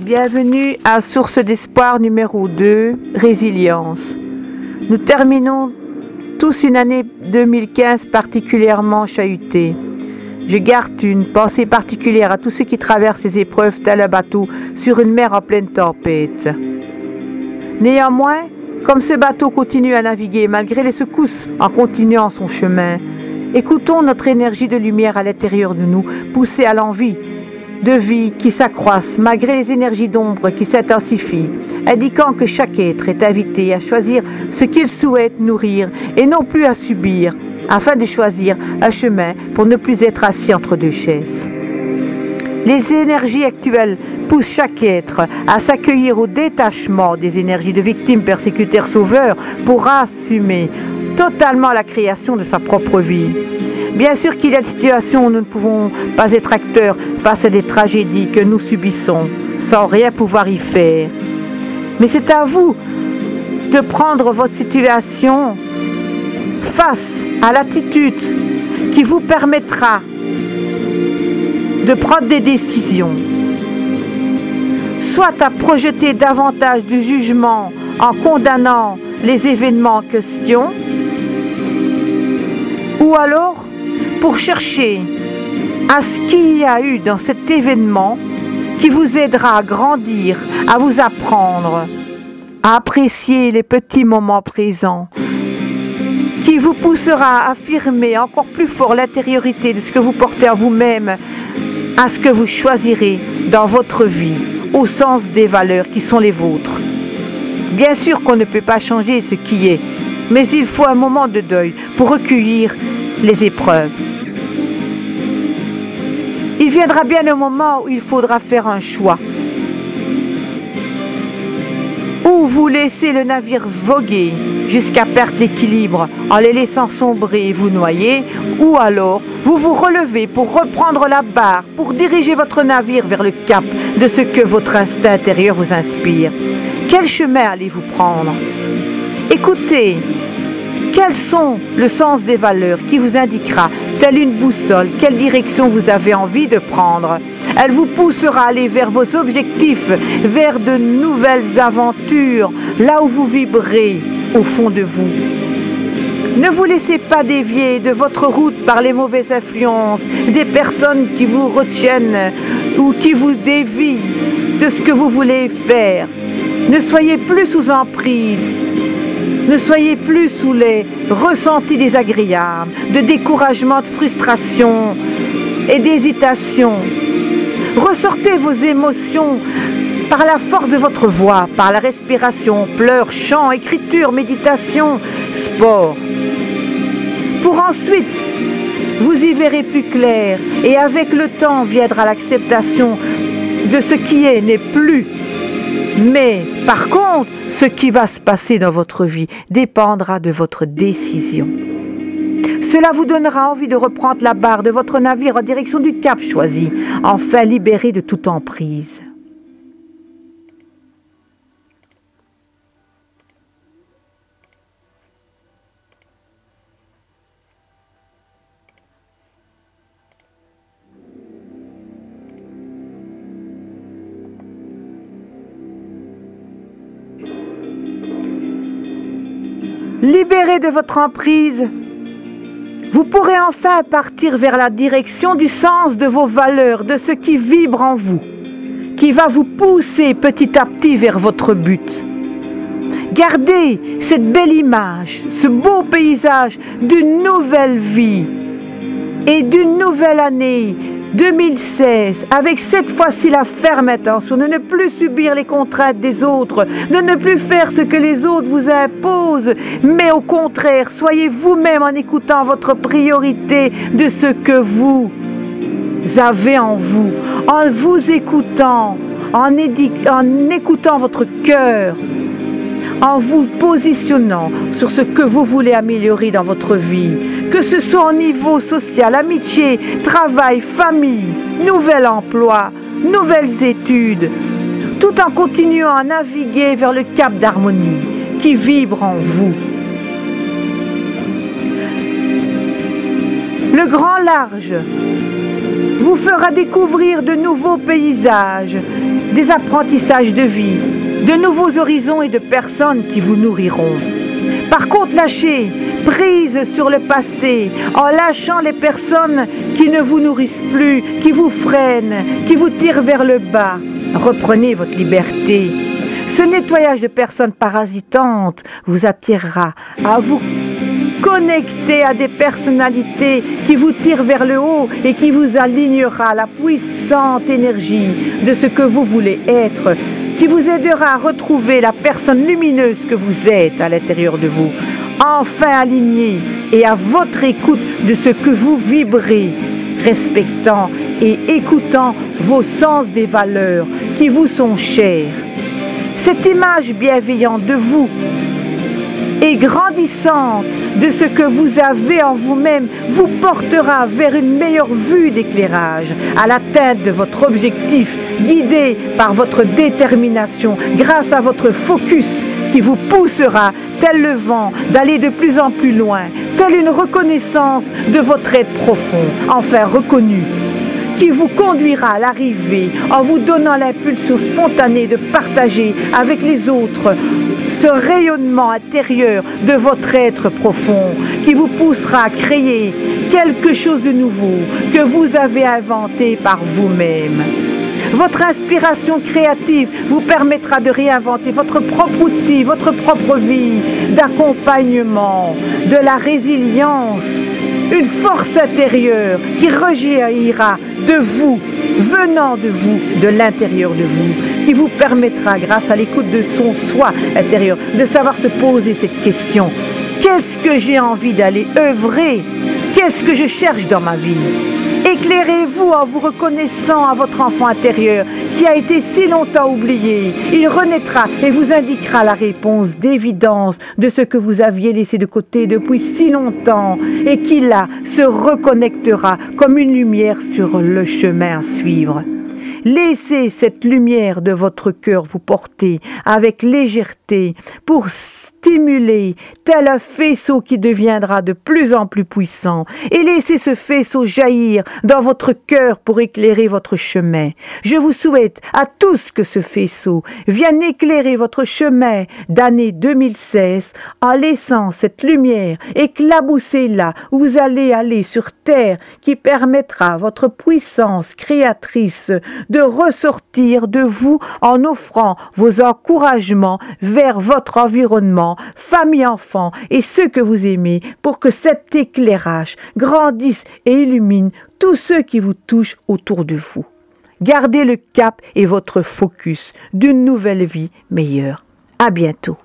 Bienvenue à Source d'espoir numéro 2, Résilience. Nous terminons tous une année 2015 particulièrement chahutée. Je garde une pensée particulière à tous ceux qui traversent ces épreuves tel un bateau sur une mer en pleine tempête. Néanmoins, comme ce bateau continue à naviguer malgré les secousses en continuant son chemin, écoutons notre énergie de lumière à l'intérieur de nous pousser à l'envie de vie qui s'accroissent malgré les énergies d'ombre qui s'intensifient, indiquant que chaque être est invité à choisir ce qu'il souhaite nourrir et non plus à subir, afin de choisir un chemin pour ne plus être assis entre deux chaises. Les énergies actuelles poussent chaque être à s'accueillir au détachement des énergies de victimes persécuteurs sauveurs pour assumer totalement la création de sa propre vie. Bien sûr qu'il y a des situations où nous ne pouvons pas être acteurs face à des tragédies que nous subissons sans rien pouvoir y faire. Mais c'est à vous de prendre votre situation face à l'attitude qui vous permettra de prendre des décisions, soit à projeter davantage du jugement en condamnant les événements en question, ou alors pour chercher à ce qu'il y a eu dans cet événement qui vous aidera à grandir, à vous apprendre, à apprécier les petits moments présents, qui vous poussera à affirmer encore plus fort l'intériorité de ce que vous portez à vous-même, à ce que vous choisirez dans votre vie, au sens des valeurs qui sont les vôtres. Bien sûr qu'on ne peut pas changer ce qui est, mais il faut un moment de deuil pour recueillir les épreuves. Viendra bien un moment où il faudra faire un choix. Ou vous laissez le navire voguer jusqu'à perdre l'équilibre en les laissant sombrer et vous noyer, ou alors vous vous relevez pour reprendre la barre, pour diriger votre navire vers le cap de ce que votre instinct intérieur vous inspire. Quel chemin allez-vous prendre? Écoutez, quels sont le sens des valeurs qui vous indiquera, telle une boussole, quelle direction vous avez envie de prendre Elle vous poussera à aller vers vos objectifs, vers de nouvelles aventures, là où vous vibrez au fond de vous. Ne vous laissez pas dévier de votre route par les mauvaises influences, des personnes qui vous retiennent ou qui vous dévient de ce que vous voulez faire. Ne soyez plus sous emprise ne soyez plus sous les ressentis désagréables, de découragement, de frustration et d'hésitation. Ressortez vos émotions par la force de votre voix, par la respiration, pleurs, chant, écriture, méditation, sport. Pour ensuite, vous y verrez plus clair et avec le temps viendra l'acceptation de ce qui est n'est plus. Mais par contre, ce qui va se passer dans votre vie dépendra de votre décision. Cela vous donnera envie de reprendre la barre de votre navire en direction du cap choisi, enfin libéré de toute emprise. Libéré de votre emprise, vous pourrez enfin partir vers la direction du sens de vos valeurs, de ce qui vibre en vous, qui va vous pousser petit à petit vers votre but. Gardez cette belle image, ce beau paysage d'une nouvelle vie et d'une nouvelle année 2016, avec cette fois-ci la ferme intention de ne plus subir les contraintes des autres, de ne plus faire ce que les autres vous imposent, mais au contraire, soyez vous-même en écoutant votre priorité de ce que vous avez en vous, en vous écoutant, en, en écoutant votre cœur, en vous positionnant sur ce que vous voulez améliorer dans votre vie, que ce soit au niveau social, amitié, travail, famille, nouvel emploi, nouvelles études, tout en continuant à naviguer vers le cap d'harmonie qui vibre en vous. Le grand large vous fera découvrir de nouveaux paysages, des apprentissages de vie, de nouveaux horizons et de personnes qui vous nourriront. Par contre, lâchez prise sur le passé en lâchant les personnes qui ne vous nourrissent plus, qui vous freinent, qui vous tirent vers le bas. Reprenez votre liberté. Ce nettoyage de personnes parasitantes vous attirera à vous connecter à des personnalités qui vous tirent vers le haut et qui vous alignera la puissante énergie de ce que vous voulez être, qui vous aidera à retrouver la personne lumineuse que vous êtes à l'intérieur de vous, enfin aligné et à votre écoute de ce que vous vibrez, respectant et écoutant vos sens des valeurs qui vous sont chères. Cette image bienveillante de vous et grandissante de ce que vous avez en vous-même vous portera vers une meilleure vue d'éclairage, à l'atteinte de votre objectif, guidé par votre détermination, grâce à votre focus qui vous poussera, tel le vent, d'aller de plus en plus loin, telle une reconnaissance de votre être profond, enfin reconnu qui vous conduira à l'arrivée en vous donnant l'impulsion spontanée de partager avec les autres ce rayonnement intérieur de votre être profond qui vous poussera à créer quelque chose de nouveau que vous avez inventé par vous-même. Votre inspiration créative vous permettra de réinventer votre propre outil, votre propre vie d'accompagnement, de la résilience, une force intérieure qui rejaillira de vous, venant de vous, de l'intérieur de vous, qui vous permettra, grâce à l'écoute de son soi intérieur, de savoir se poser cette question. Qu'est-ce que j'ai envie d'aller œuvrer? Qu'est-ce que je cherche dans ma vie? Éclairez-vous en vous reconnaissant à votre enfant intérieur qui a été si longtemps oublié. Il renaîtra et vous indiquera la réponse d'évidence de ce que vous aviez laissé de côté depuis si longtemps et qui là se reconnectera comme une lumière sur le chemin à suivre. Laissez cette lumière de votre cœur vous porter avec légèreté pour stimuler tel un faisceau qui deviendra de plus en plus puissant et laissez ce faisceau jaillir dans votre cœur pour éclairer votre chemin. Je vous souhaite à tous que ce faisceau vienne éclairer votre chemin d'année 2016 en laissant cette lumière éclabousser là où vous allez aller sur terre qui permettra à votre puissance créatrice de ressortir de vous en offrant vos encouragements vers votre environnement, famille, enfants et ceux que vous aimez pour que cet éclairage grandisse et illumine tous ceux qui vous touchent autour de vous. Gardez le cap et votre focus d'une nouvelle vie meilleure. À bientôt.